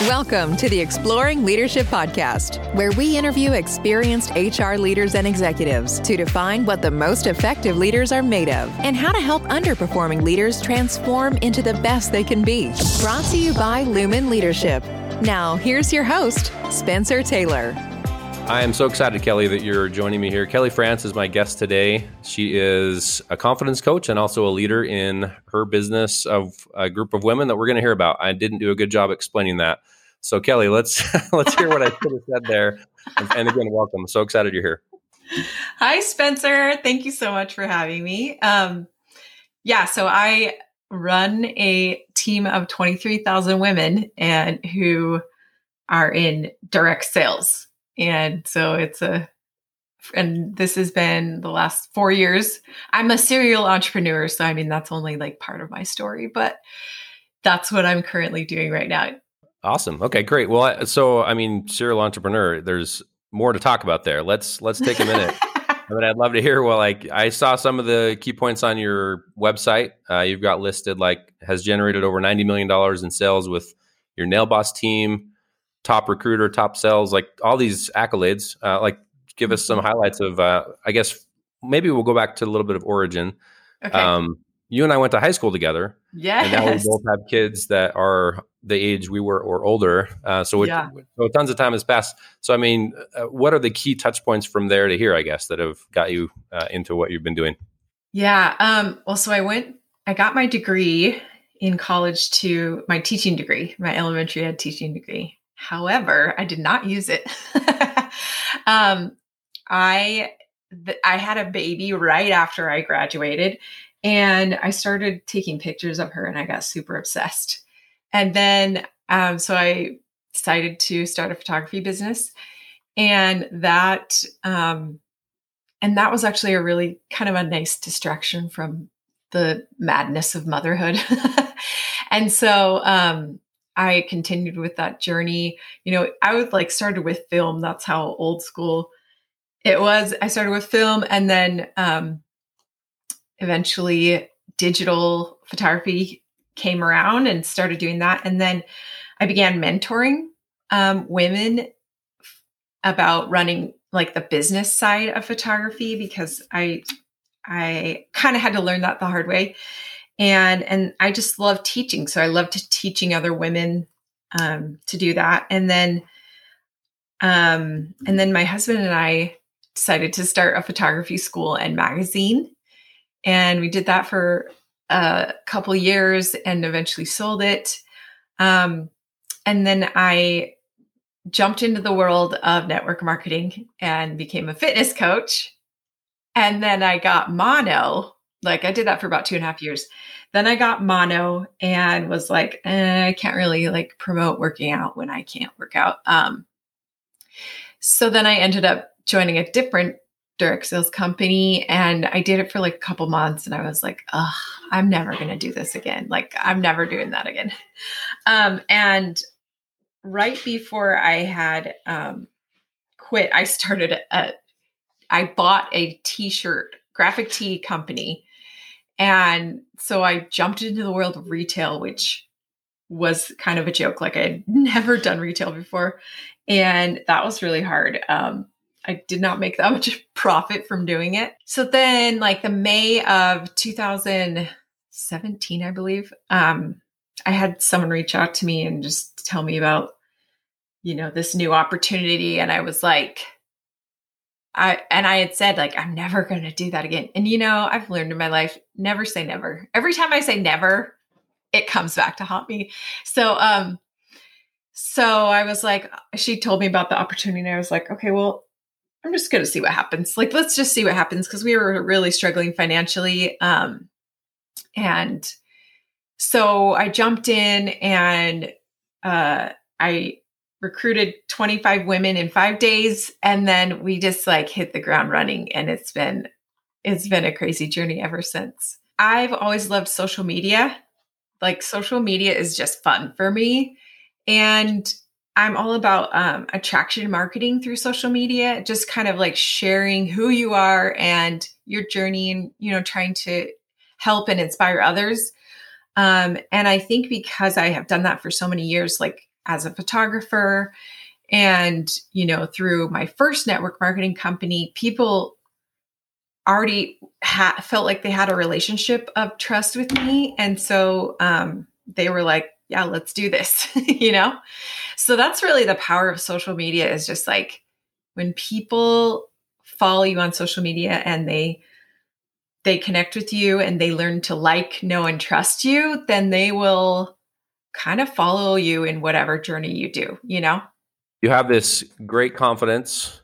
Welcome to the Exploring Leadership Podcast, where we interview experienced HR leaders and executives to define what the most effective leaders are made of and how to help underperforming leaders transform into the best they can be. Brought to you by Lumen Leadership. Now, here's your host, Spencer Taylor. I am so excited, Kelli, that you're joining me here. Kelli France is my guest today. She is a confidence coach and also a leader in her business of a group of women that we're going to hear about. I didn't do a good job explaining that. So, Kelli, let's let's hear what I should have said there. And, and again, welcome. So excited you're here. Hi, Spencer. Thank you so much for having me. Um, yeah, so I run a team of 23,000 women and who are in direct sales. And so it's a, and this has been the last four years. I'm a serial entrepreneur. So, I mean, that's only like part of my story, but that's what I'm currently doing right now. Awesome. Okay, great. Well, so, I mean, serial entrepreneur, there's more to talk about there. Let's, let's take a minute. I mean, I'd love to hear. Well, like I saw some of the key points on your website. Uh, you've got listed like has generated over ninety million dollars in sales with your Nail Boss team, top recruiter, top sales, like all these accolades. Uh, like, give us some mm-hmm. highlights of. Uh, I guess maybe we'll go back to a little bit of origin. Okay. Um, you and I went to high school together. Yeah. And now we both have kids that are the age we were or older. Uh, so, it, yeah. so tons of time has passed. So, I mean, uh, what are the key touch points from there to here, I guess, that have got you uh, into what you've been doing? Yeah. Um, well, so I went, I got my degree in college to my teaching degree, my elementary ed teaching degree. However, I did not use it. um, I th- I had a baby right after I graduated, and I started taking pictures of her, and I got super obsessed. And then, um, so I decided to start a photography business, and that um, and that was actually a really kind of a nice distraction from the madness of motherhood. and so um, I continued with that journey. You know, I would like started with film. That's how old school it was. I started with film and then um, eventually digital photography came around and started doing that. And then I began mentoring um, women about running like the business side of photography because I I kind of had to learn that the hard way and and I just love teaching. So I loved teaching other women um, to do that. And then um, and then my husband and I decided to start a photography school and magazine, and we did that for a couple years and eventually sold it. Um, and then I jumped into the world of network marketing and became a fitness coach. And then I got mono like I did that for about two and a half years. Then I got mono and was like, eh, I can't really like promote working out when I can't work out. Um, so then I ended up joining a different direct sales company and I did it for like a couple months and I was like, oh, I'm never going to do this again. Like, I'm never doing that again. Um, and right before I had um, quit, I started a, I bought a t shirt, graphic tee company and so I jumped into the world of retail, which was kind of a joke. Like I had never done retail before. And that was really hard. Um, I did not make that much profit from doing it. So then, like the May of 2017, I believe, um, I had someone reach out to me and just tell me about, you know, this new opportunity. And I was like, I and I had said like I'm never going to do that again. And you know, I've learned in my life never say never. Every time I say never, it comes back to haunt me. So um so I was like she told me about the opportunity and I was like, okay, well, I'm just going to see what happens. Like let's just see what happens because we were really struggling financially um and so I jumped in and uh I recruited 25 women in 5 days and then we just like hit the ground running and it's been it's been a crazy journey ever since. I've always loved social media. Like social media is just fun for me and I'm all about um, attraction marketing through social media, just kind of like sharing who you are and your journey and, you know, trying to help and inspire others. Um, and I think because I have done that for so many years, like as a photographer. And, you know, through my first network marketing company, people already ha- felt like they had a relationship of trust with me. And so um, they were like, yeah, let's do this, you know? So that's really the power of social media is just like when people follow you on social media and they they connect with you and they learn to like, know and trust you, then they will kind of follow you in whatever journey you do, you know? You have this great confidence.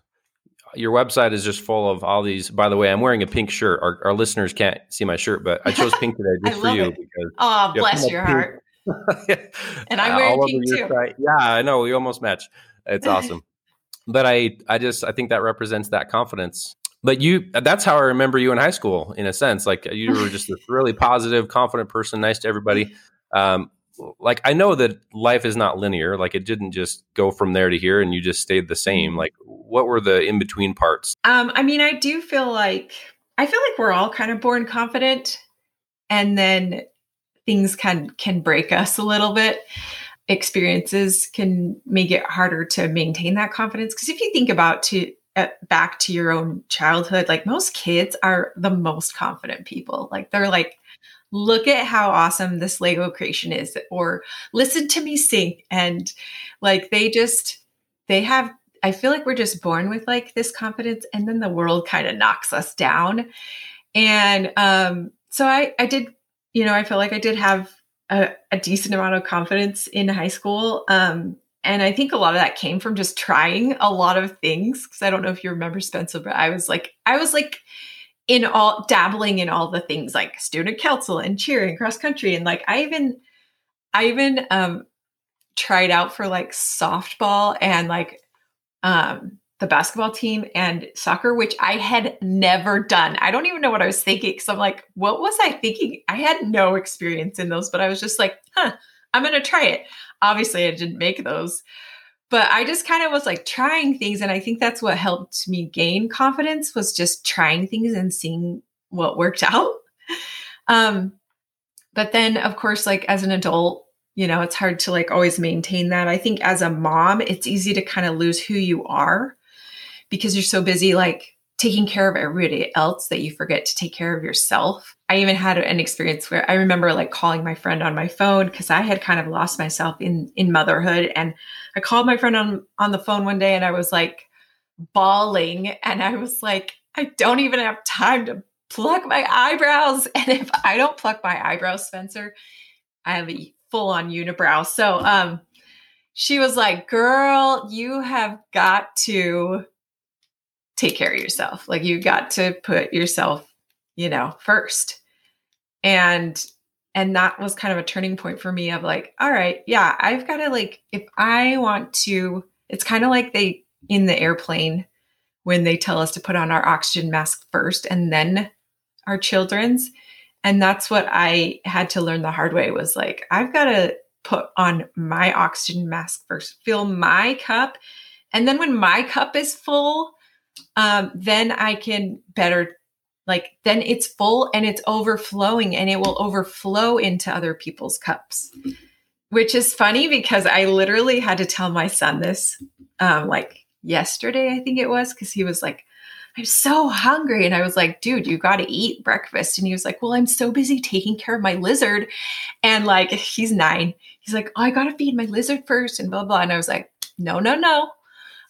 Your website is just full of all these. By the way, I'm wearing a pink shirt. Our, our listeners can't see my shirt, but I chose pink today just for you it. because oh, bless your heart. and I'm wearing pink too. Site. Yeah, I know. We almost match. It's awesome. but I, I just, I think that represents that confidence. But you, that's how I remember you in high school, in a sense. Like you were just this really positive, confident person, nice to everybody. Um, like I know that life is not linear. Like it didn't just go from there to here, and you just stayed the same. Like what were the in between parts? Um, I mean, I do feel like I feel like we're all kind of born confident, and then things can can break us a little bit experiences can make it harder to maintain that confidence because if you think about to uh, back to your own childhood like most kids are the most confident people like they're like look at how awesome this lego creation is or listen to me sing and like they just they have i feel like we're just born with like this confidence and then the world kind of knocks us down and um so i i did you know, I feel like I did have a, a decent amount of confidence in high school. Um, and I think a lot of that came from just trying a lot of things. Cause I don't know if you remember Spencer, but I was like, I was like in all dabbling in all the things like student council and cheer and cross country. And like, I even, I even, um, tried out for like softball and like, um, the basketball team and soccer, which I had never done. I don't even know what I was thinking. So I'm like, what was I thinking? I had no experience in those, but I was just like, huh, I'm going to try it. Obviously, I didn't make those, but I just kind of was like trying things. And I think that's what helped me gain confidence was just trying things and seeing what worked out. Um, but then, of course, like as an adult, you know, it's hard to like always maintain that. I think as a mom, it's easy to kind of lose who you are because you're so busy like taking care of everybody else that you forget to take care of yourself. I even had an experience where I remember like calling my friend on my phone because I had kind of lost myself in in motherhood and I called my friend on on the phone one day and I was like bawling and I was like I don't even have time to pluck my eyebrows and if I don't pluck my eyebrows Spencer I have a full on unibrow. So um she was like, "Girl, you have got to take care of yourself. Like you got to put yourself, you know, first. And and that was kind of a turning point for me of like, all right, yeah, I've got to like if I want to it's kind of like they in the airplane when they tell us to put on our oxygen mask first and then our children's and that's what I had to learn the hard way was like I've got to put on my oxygen mask first, fill my cup. And then when my cup is full, um, then I can better like then it's full and it's overflowing and it will overflow into other people's cups. Which is funny because i literally had to tell my son this um, like yesterday i think it was because he was like i'm so hungry. And i was like dude you got to eat breakfast. And he was like well i'm so busy taking care of my lizard. And like he's nine. He's like oh, i gotta feed my lizard first and blah blah. And i was like no no no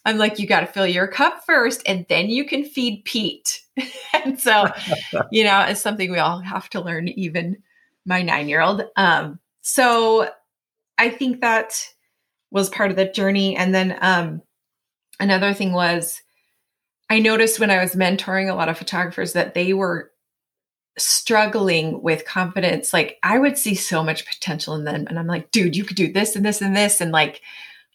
I'm like, you got to fill your cup first and then you can feed Pete. and so, you know, it's something we all have to learn, even my nine year old. Um, so I think that was part of the journey. And then um, another thing was, I noticed when I was mentoring a lot of photographers that they were struggling with confidence. Like I would see so much potential in them. And I'm like, dude, you could do this and this and this. And like,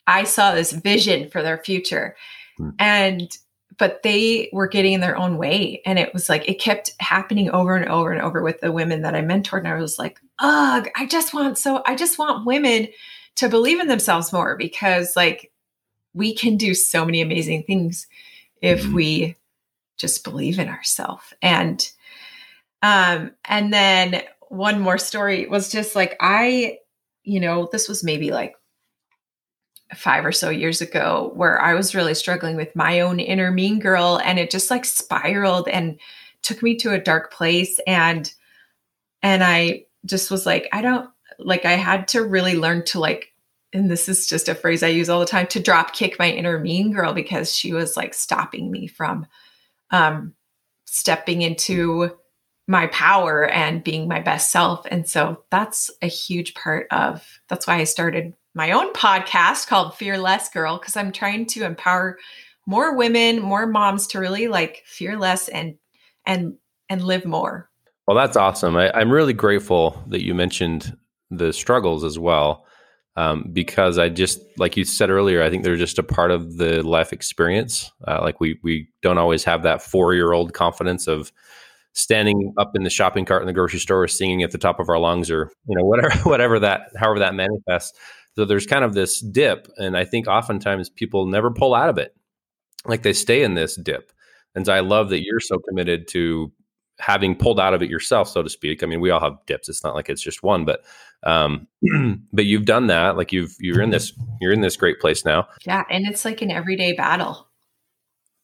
I saw this vision for their future. Mm. And but they were getting in their own way. And it was like it kept happening over and over and over with the women that I mentored. And I was like, ugh, I just want so I just want women to believe in themselves more because like we can do so many amazing things if mm-hmm. we just believe in ourselves. And um and then one more story was just like I, you know, this was maybe like five or so years ago where I was really struggling with my own inner mean girl and it just like spiraled and took me to a dark place and and I just was like I don't like I had to really learn to like and this is just a phrase I use all the time to drop kick my inner mean girl because she was like stopping me from um stepping into my power and being my best self and so that's a huge part of that's why I started my own podcast called Fear Less Girl because I'm trying to empower more women, more moms to really like fear less and and and live more. Well, that's awesome. I, am really grateful that you mentioned the struggles as well, um, because I just like you said earlier, I think they're just a part of the life experience. Uh, like we we don't always have that four year old confidence of standing up in the shopping cart in the grocery store, singing at the top of our lungs, or you know whatever whatever that however that manifests. So there's kind of this dip, and I think oftentimes people never pull out of it. Like they stay in this dip. And so I love that you're so committed to having pulled out of it yourself, so to speak. I mean, we all have dips. It's not like it's just one, but um, but you've done that. Like you've you're in this you're in this great place now. Yeah, and it's like an everyday battle.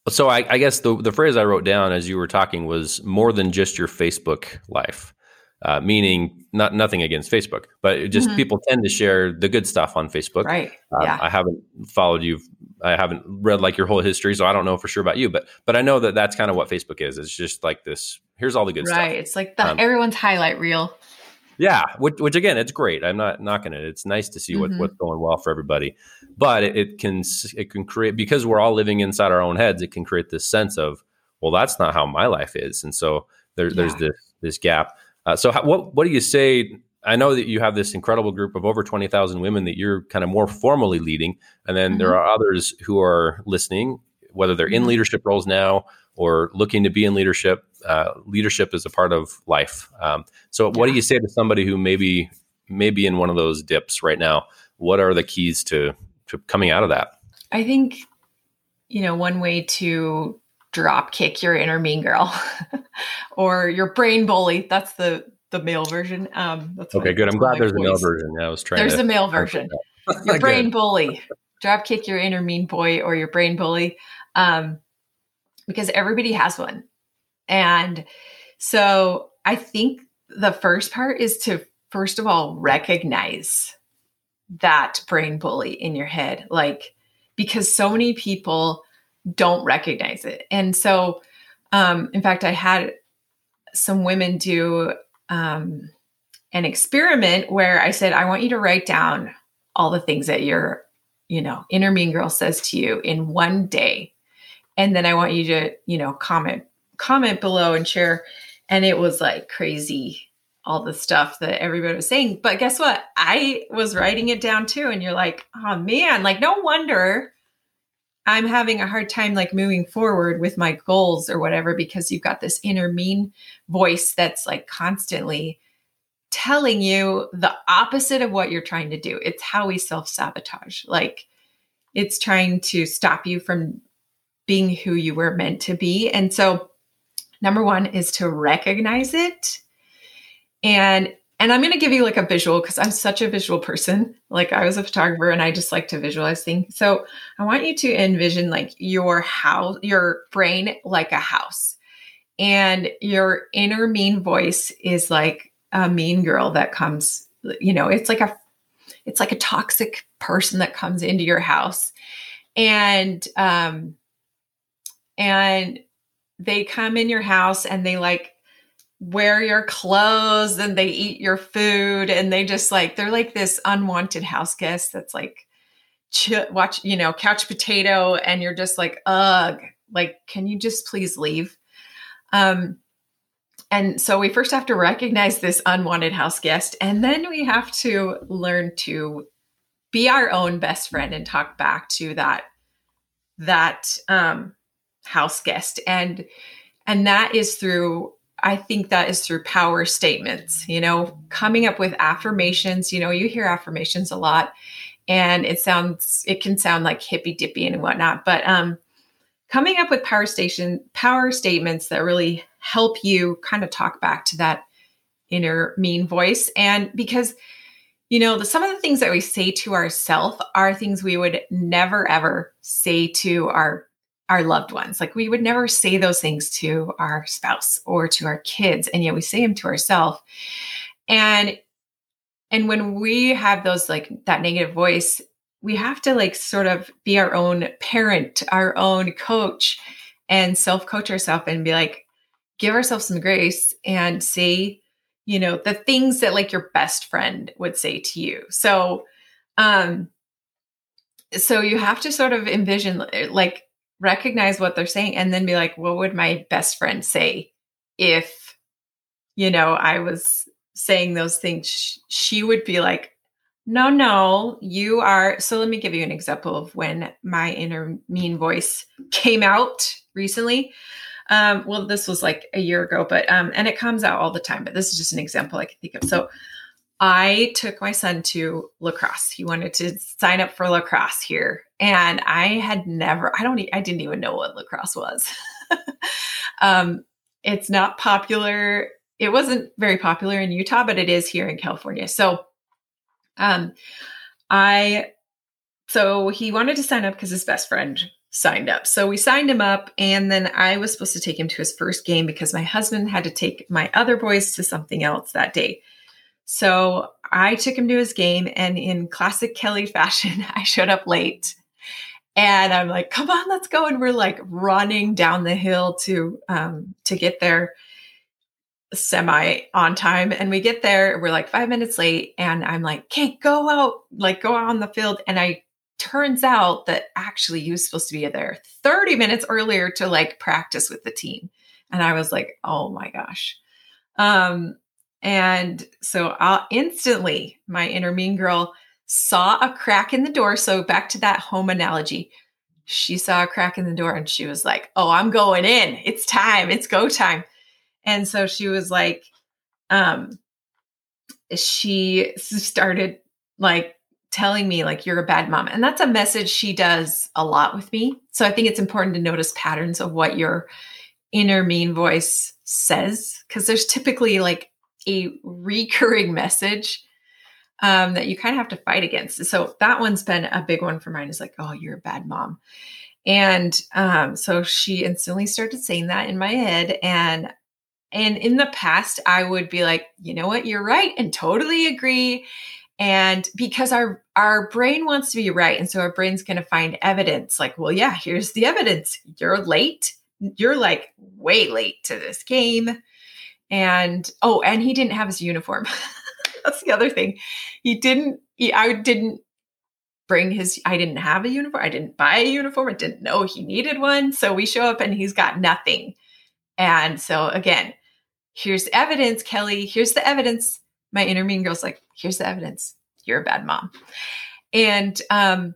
So I, I guess the the phrase I wrote down as you were talking was more than just your Facebook life uh, meaning not nothing against Facebook, but just mm-hmm. people tend to share the good stuff on Facebook. Right. Um, yeah. I haven't followed you. I haven't read like your whole history, so I don't know for sure about you. But but I know that that's kind of what Facebook is. It's just like this. Here's all the good right. stuff. Right. It's like the, um, everyone's highlight reel. Yeah, which, which, again, it's great. I'm not knocking it. It's nice to see what, mm-hmm. what's going well for everybody, but it, it, can it can create because we're all living inside our own heads. It can create this sense of, well, that's not how my life is, and so there, yeah. there's this this gap. Uh, so, how, what what do you say? I know that you have this incredible group of over twenty thousand women that you're kind of more formally leading, and then mm-hmm. there are others who are listening, whether they're in mm-hmm. leadership roles now or looking to be in leadership. Uh, leadership is a part of life. Um, so, what do you say to somebody who maybe maybe in one of those dips right now? What are the keys to to coming out of that? I think you know one way to drop kick your inner mean girl or your brain bully. That's the the male version. Um, that's okay, good. I'm glad there's voice. a male version. Yeah, I was trying. There's to, a male version. your brain bully, drop kick your inner mean boy or your brain bully, um, because everybody has one, and so I think the first part is to first of all recognize that brain bully in your head, like because so many people don't recognize it. And so, um, in fact, I had some women do um, an experiment where I said, I want you to write down all the things that your, you know, inner mean girl says to you in one day. And then I want you to, you know, comment, comment below and share. And it was like crazy, all the stuff that everybody was saying. But guess what? I was writing it down too. And you're like, oh man, like no wonder I'm having a hard time like moving forward with my goals or whatever because you've got this inner mean voice that's like constantly telling you the opposite of what you're trying to do. It's how we self sabotage. Like it's trying to stop you from being who you were meant to be. And so, number one is to recognize it and and I'm going to give you like a visual because I'm such a visual person. Like I was a photographer and I just like to visualize things. So I want you to envision like your house, your brain like a house. And your inner mean voice is like a mean girl that comes, you know, it's like a it's like a toxic person that comes into your house. And um and they come in your house and they like wear your clothes and they eat your food and they just like they're like this unwanted house guest that's like ch- watch you know couch potato and you're just like ugh like can you just please leave? Um and so we first have to recognize this unwanted house guest and then we have to learn to be our own best friend and talk back to that that um house guest. And and that is through I think that is through power statements, you know, coming up with affirmations. You know, you hear affirmations a lot and it sounds, it can sound like hippy dippy and whatnot, but um, coming up with power station, power statements that really help you kind of talk back to that inner mean voice. And because, you know, the, some of the things that we say to ourselves are things we would never ever say to our our loved ones. Like we would never say those things to our spouse or to our kids, and yet we say them to ourselves. And and when we have those like that negative voice, we have to like sort of be our own parent, our own coach, and self coach ourselves and be like, give ourselves some grace and say, you know, the things that like your best friend would say to you. So, um, so you have to sort of envision, like, recognize what they're saying and then be like, what would my best friend say if, you know, I was saying those things? She would be like, no, no, you are. So let me give you an example of when my inner mean voice came out recently. Um, well, this was like a year ago, but um, and it comes out all the time, but this is just an example I can think of. So I took my son to lacrosse. He wanted to sign up for lacrosse here. And I had never, I don't, I didn't even know what lacrosse was. um, it's not popular. It wasn't very popular in Utah, but it is here in California. So um, I so he wanted to sign up because his best friend signed up. So we signed him up, and then I was supposed to take him to his first game because my husband had to take my other boys to something else that day. So I took him to his game, and in classic Kelli fashion, I showed up late. And I'm like, "Come on, let's go!" And we're like running down the hill to um, to get there semi on time and we get there we're like five minutes late and i'm like okay go out like go out on the field and i turns out that actually he was supposed to be there 30 minutes earlier to like practice with the team and i was like oh my gosh um and so I'll instantly my inner mean girl saw a crack in the door. So back to that home analogy. She saw a crack in the door and she was like oh i'm going in. It's time. It's go time. And so she was like, um, she started like telling me like you're a bad mom. And that's a message she does a lot with me. So i think it's important to notice patterns of what your inner mean voice says. Because there's typically like a recurring message um, that you kind of have to fight against so that one's been a big one for mine is like oh you're a bad mom and um, so she instantly started saying that in my head and and in the past, I would be like, you know what, you're right, and totally agree. And because our our brain wants to be right, and so our brain's to find evidence. Like, well, yeah, here's the evidence. You're late. You're like way late to this game. And oh, and he didn't have his uniform. That's the other thing. He didn't. He, I didn't bring his. I didn't have a uniform. I didn't buy a uniform. I didn't know he needed one. So we show up, and he's got nothing. And so again, here's evidence, Kelli. Here's the evidence. My inner mean girl's like, here's the evidence. You're a bad mom. And um,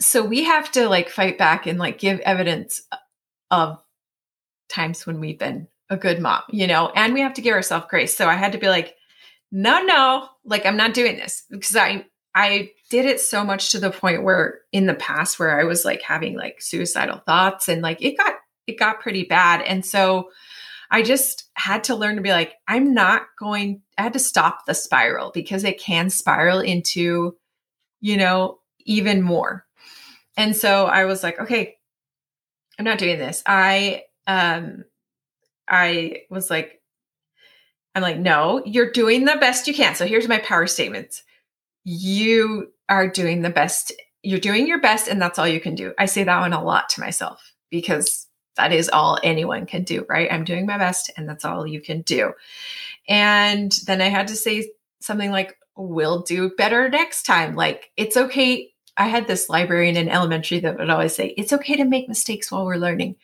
so we have to like fight back and like give evidence of times when we've been a good mom, you know, and we have to give ourselves grace. So I had to be like, no, no, like I'm not doing this because I I did it so much to the point where in the past where I was like having like suicidal thoughts and like it got it got pretty bad. And so I just had to learn to be like, I'm not going, I had to stop the spiral because it can spiral into, you know, even more. And so I was like, okay, I'm not doing this. I, um, I was like, I'm like, no, you're doing the best you can. So here's my power statements. You are doing the best. You're doing your best, and that's all you can do. I say that one a lot to myself because that is all anyone can do, right? I'm doing my best and that's all you can do. And then I had to say something like, we'll do better next time. Like, it's okay. I had this librarian in elementary that would always say, it's okay to make mistakes while we're learning.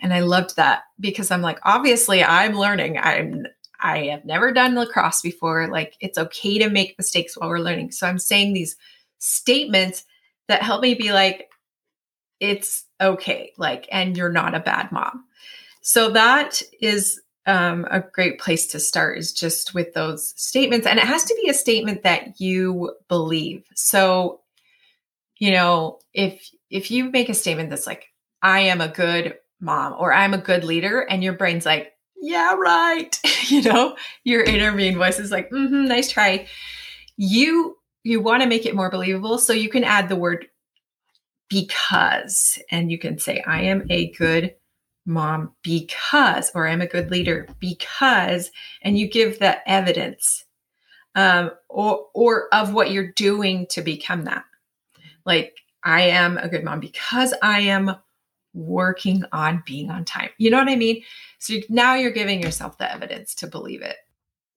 And I loved that because I'm like, obviously, I'm learning. I'm I have never done lacrosse before. Like, it's okay to make mistakes while we're learning. So I'm saying these statements that help me be like, it's okay. Like, and you're not a bad mom. So that is um, a great place to start is just with those statements. And it has to be a statement that you believe. So, you know, if if you make a statement that's like, I am a good mom or I'm a good leader, and your brain's like, yeah, right. you know, your inner mean voice is like, mm-hmm, nice try. you you want to make it more believable so you can add the word because and you can say i am a good mom because or i'm a good leader because and you give the evidence um, or or of what you're doing to become that like i am a good mom because i am working on being on time. You know what i mean? So now you're giving yourself the evidence to believe it.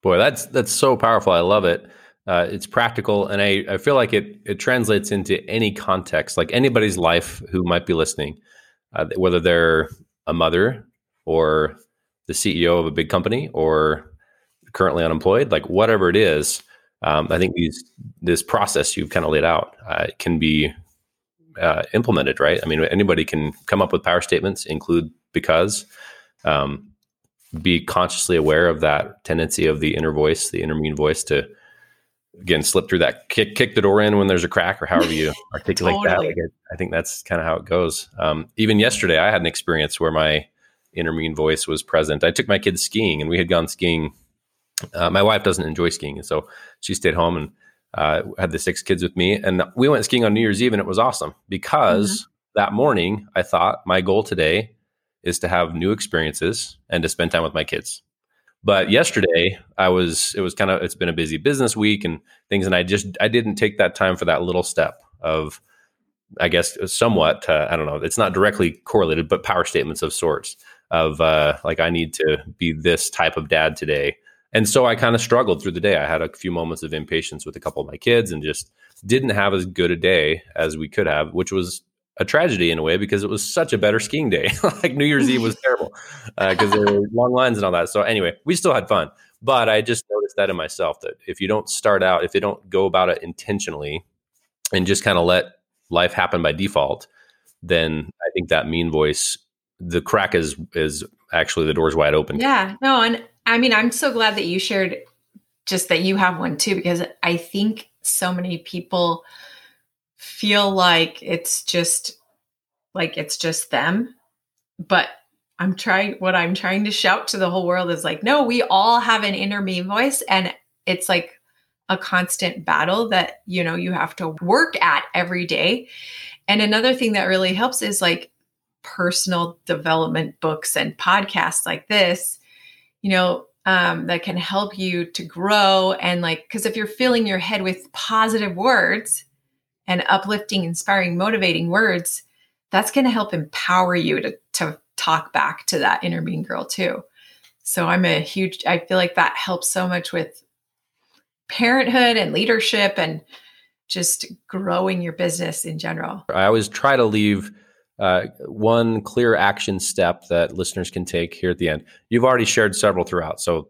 Boy that's that's so powerful. I love it. Uh, it's practical, and I, I feel like it it translates into any context, like anybody's life who might be listening, uh, whether they're a mother or the CEO of a big company or currently unemployed, like whatever it is. Um, I think these this process you've kind of laid out uh, can be uh, implemented, right? I mean, anybody can come up with power statements, include because, um, be consciously aware of that tendency of the inner voice, the inner mean voice to again slip through that kick kick the door in when there's a crack or however you articulate totally. that like it, i think that's kind of how it goes um, even yesterday i had an experience where my inner mean voice was present i took my kids skiing and we had gone skiing uh, my wife doesn't enjoy skiing and so she stayed home and uh, had the six kids with me and we went skiing on new year's eve and it was awesome because mm-hmm. that morning i thought my goal today is to have new experiences and to spend time with my kids but yesterday, I was it was kind of it's been a busy business week and things, and I just I didn't take that time for that little step of I guess somewhat uh, I don't know it's not directly correlated, but power statements of sorts of uh, like I need to be this type of dad today. And so I kind of struggled through the day. I had a few moments of impatience with a couple of my kids and just didn't have as good a day as we could have, which was a tragedy in a way because it was such a better skiing day. like New Year's Eve was terrible because uh, there were long lines and all that. So anyway, we still had fun, but I just noticed that in myself that if you don't start out, if you don't go about it intentionally, and just kind of let life happen by default, then I think that mean voice, the crack is is actually the door's wide open. Yeah, no, and I mean I'm so glad that you shared just that you have one too because I think so many people feel like it's just like it's just them. But I'm trying what I'm trying to shout to the whole world is like, no, we all have an inner me voice and it's like a constant battle that you know you have to work at every day. And another thing that really helps is like personal development books and podcasts like this, you know, um, that can help you to grow and like because if you're filling your head with positive words, and uplifting, inspiring, motivating words, that's going to help empower you to, to talk back to that inner mean girl too. So I'm a huge, I feel like that helps so much with parenthood and leadership and just growing your business in general. I always try to leave uh, one clear action step that listeners can take here at the end. You've already shared several throughout, so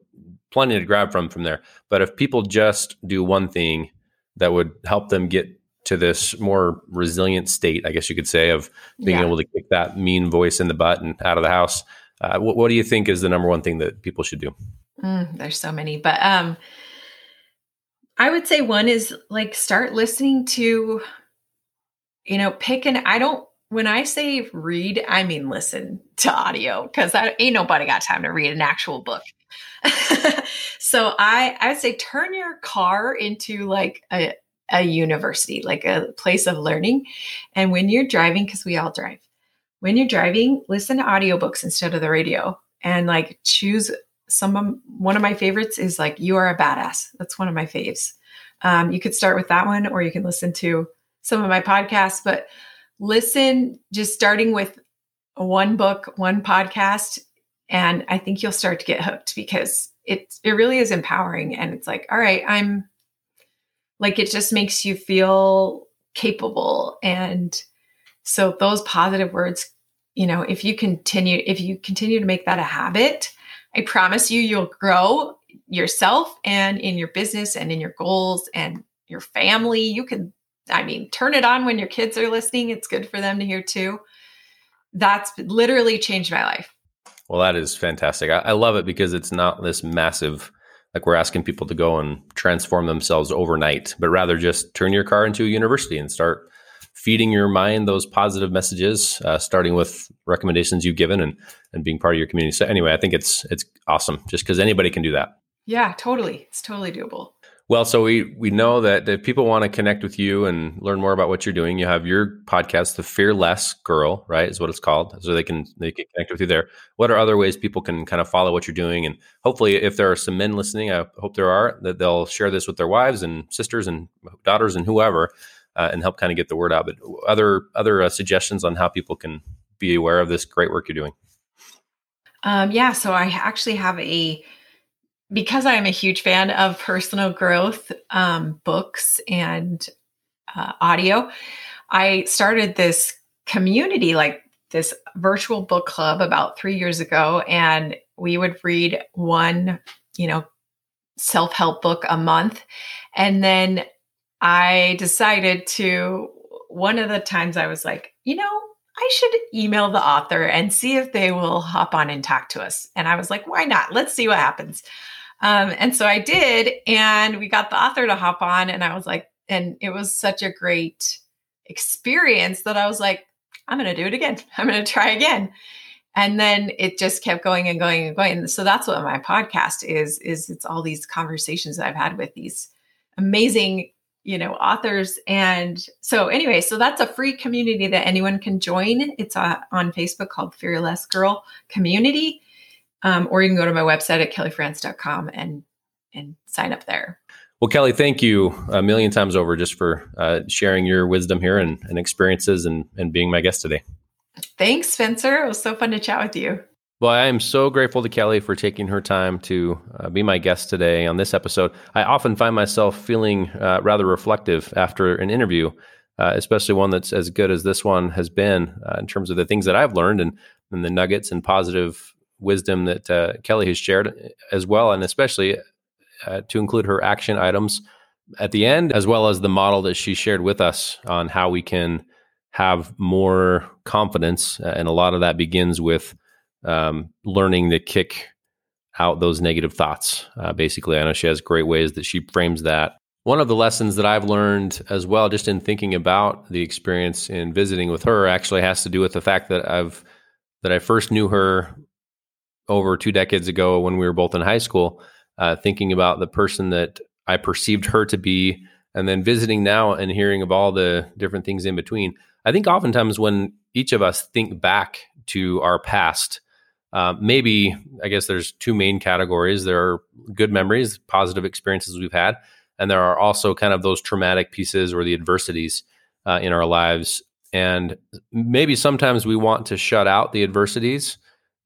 plenty to grab from from there. But if people just do one thing that would help them get to this more resilient state, I guess you could say, of being yeah. able to kick that mean voice in the butt and out of the house. Uh, what, what, do you think is the number one thing that people should do? Mm, there's so many, but um, I would say one is like start listening to, you know, pick an. I don't. When I say read, I mean listen to audio because ain't nobody got time to read an actual book. so I I would say turn your car into like a a university, like a place of learning. And when you're driving, because we all drive, when you're driving, listen to audiobooks instead of the radio and like choose some of one of my favorites is like You Are a Badass. That's one of my faves. Um, you could start with that one or you can listen to some of my podcasts, but listen just starting with one book, one podcast. And I think you'll start to get hooked because it it really is empowering. And it's like, all right, I'm like it just makes you feel capable. And so those positive words, you know, if you continue, if you continue to make that a habit, I promise you, you'll grow yourself and in your business and in your goals and your family. You can, I mean, turn it on when your kids are listening. It's good for them to hear too. That's literally changed my life. Well, that is fantastic. I, I love it because it's not this massive like we're asking people to go and transform themselves overnight, but rather just turn your car into a university and start feeding your mind those positive messages, uh, starting with recommendations you've given and and being part of your community. So anyway, I think it's it's awesome just because anybody can do that. Yeah, totally. It's totally doable. Well, so we we know that if people want to connect with you and learn more about what you're doing, you have your podcast, The Fearless Girl, right? Is what it's called. So they can they can connect with you there. What are other ways people can kind of follow what you're doing? And hopefully, if there are some men listening, I hope there are that they'll share this with their wives and sisters and daughters and whoever, uh, and help kind of get the word out. But other other uh, suggestions on how people can be aware of this great work you're doing. Um, yeah, so I actually have a because I am a huge fan of personal growth um, books and uh, audio, I started this community, like this virtual book club, about three years ago, and we would read one, you know, self help book a month, and then I decided to. One of the times I was like, you know, I should email the author and see if they will hop on and talk to us. And I was like, why not? Let's see what happens. Um, and so I did, and we got the author to hop on, and I was like, and it was such a great experience that I was like, I'm going to do it again. I'm going to try again. And then it just kept going and going and going. So that's what my podcast is, is it's all these conversations that I've had with these amazing, you know, authors. And so anyway, so that's a free community that anyone can join. It's uh, on Facebook called Fearless Girl Community. Um, or you can go to my website at kellifrance.com and and sign up there. Well, Kelli, thank you a million times over just for uh, sharing your wisdom here and, and experiences and, and being my guest today. Thanks, Spencer. It was so fun to chat with you. Well, I am so grateful to Kelli for taking her time to uh, be my guest today on this episode. I often find myself feeling uh, rather reflective after an interview, uh, especially one that's as good as this one has been uh, in terms of the things that I've learned and, and the nuggets and positive wisdom that uh, Kelli has shared as well, and especially uh, to include her action items at the end, as well as the model that she shared with us on how we can have more confidence. Uh, and a lot of that begins with um, learning to kick out those negative thoughts. Uh, basically, I know she has great ways that she frames that. One of the lessons that I've learned as well, just in thinking about the experience in visiting with her, actually has to do with the fact that I've that I first knew her over two decades ago when we were both in high school, uh, thinking about the person that I perceived her to be, and then visiting now and hearing of all the different things in between. I think oftentimes when each of us think back to our past, uh, maybe I guess there's two main categories. There are good memories, positive experiences we've had, and there are also kind of those traumatic pieces or the adversities uh, in our lives. And maybe sometimes we want to shut out the adversities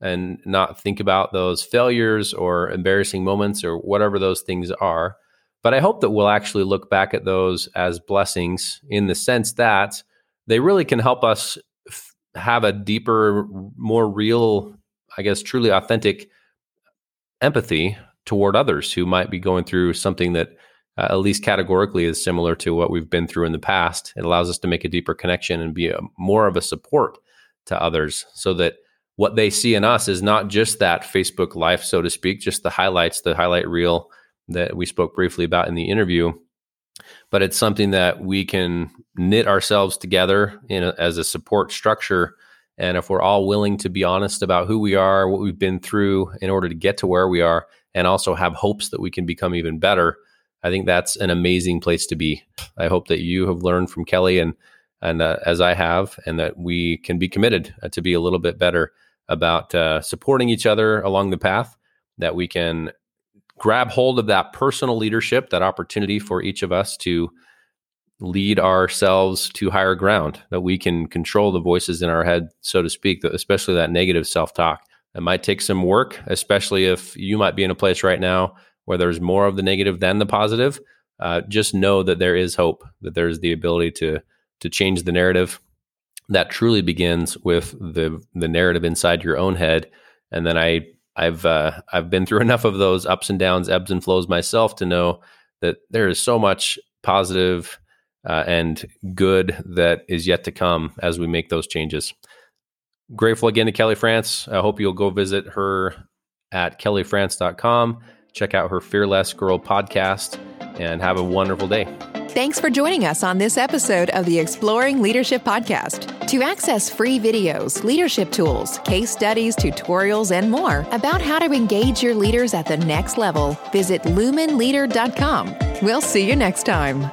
and not think about those failures or embarrassing moments or whatever those things are. But I hope that we'll actually look back at those as blessings in the sense that they really can help us f- have a deeper, more real, I guess, truly authentic empathy toward others who might be going through something that uh, at least categorically is similar to what we've been through in the past. It allows us to make a deeper connection and be a, more of a support to others so that what they see in us is not just that Facebook life, so to speak, just the highlights, the highlight reel that we spoke briefly about in the interview, but it's something that we can knit ourselves together in a, as a support structure. And if we're all willing to be honest about who we are, what we've been through in order to get to where we are, and also have hopes that we can become even better, I think that's an amazing place to be. I hope that you have learned from Kelli and and uh, as I have, and that we can be committed uh, to be a little bit better about uh, supporting each other along the path, that we can grab hold of that personal leadership, that opportunity for each of us to lead ourselves to higher ground, that we can control the voices in our head, so to speak, especially that negative self talk. It might take some work, especially if you might be in a place right now where there's more of the negative than the positive. Uh, just know that there is hope, that there's the ability to to change the narrative, that truly begins with the the narrative inside your own head. And then i i've uh, i've been through enough of those ups and downs ebbs and flows myself to know that there is so much positive uh, and good that is yet to come as we make those changes. Grateful again to kelli france i hope you'll go visit her at kellifrance.com check out her fearless girl podcast and have a wonderful day Thanks for joining us on this episode of the Exploring Leadership Podcast. To access free videos, leadership tools, case studies, tutorials, and more about how to engage your leaders at the next level, visit lumenleader.com. We'll see you next time.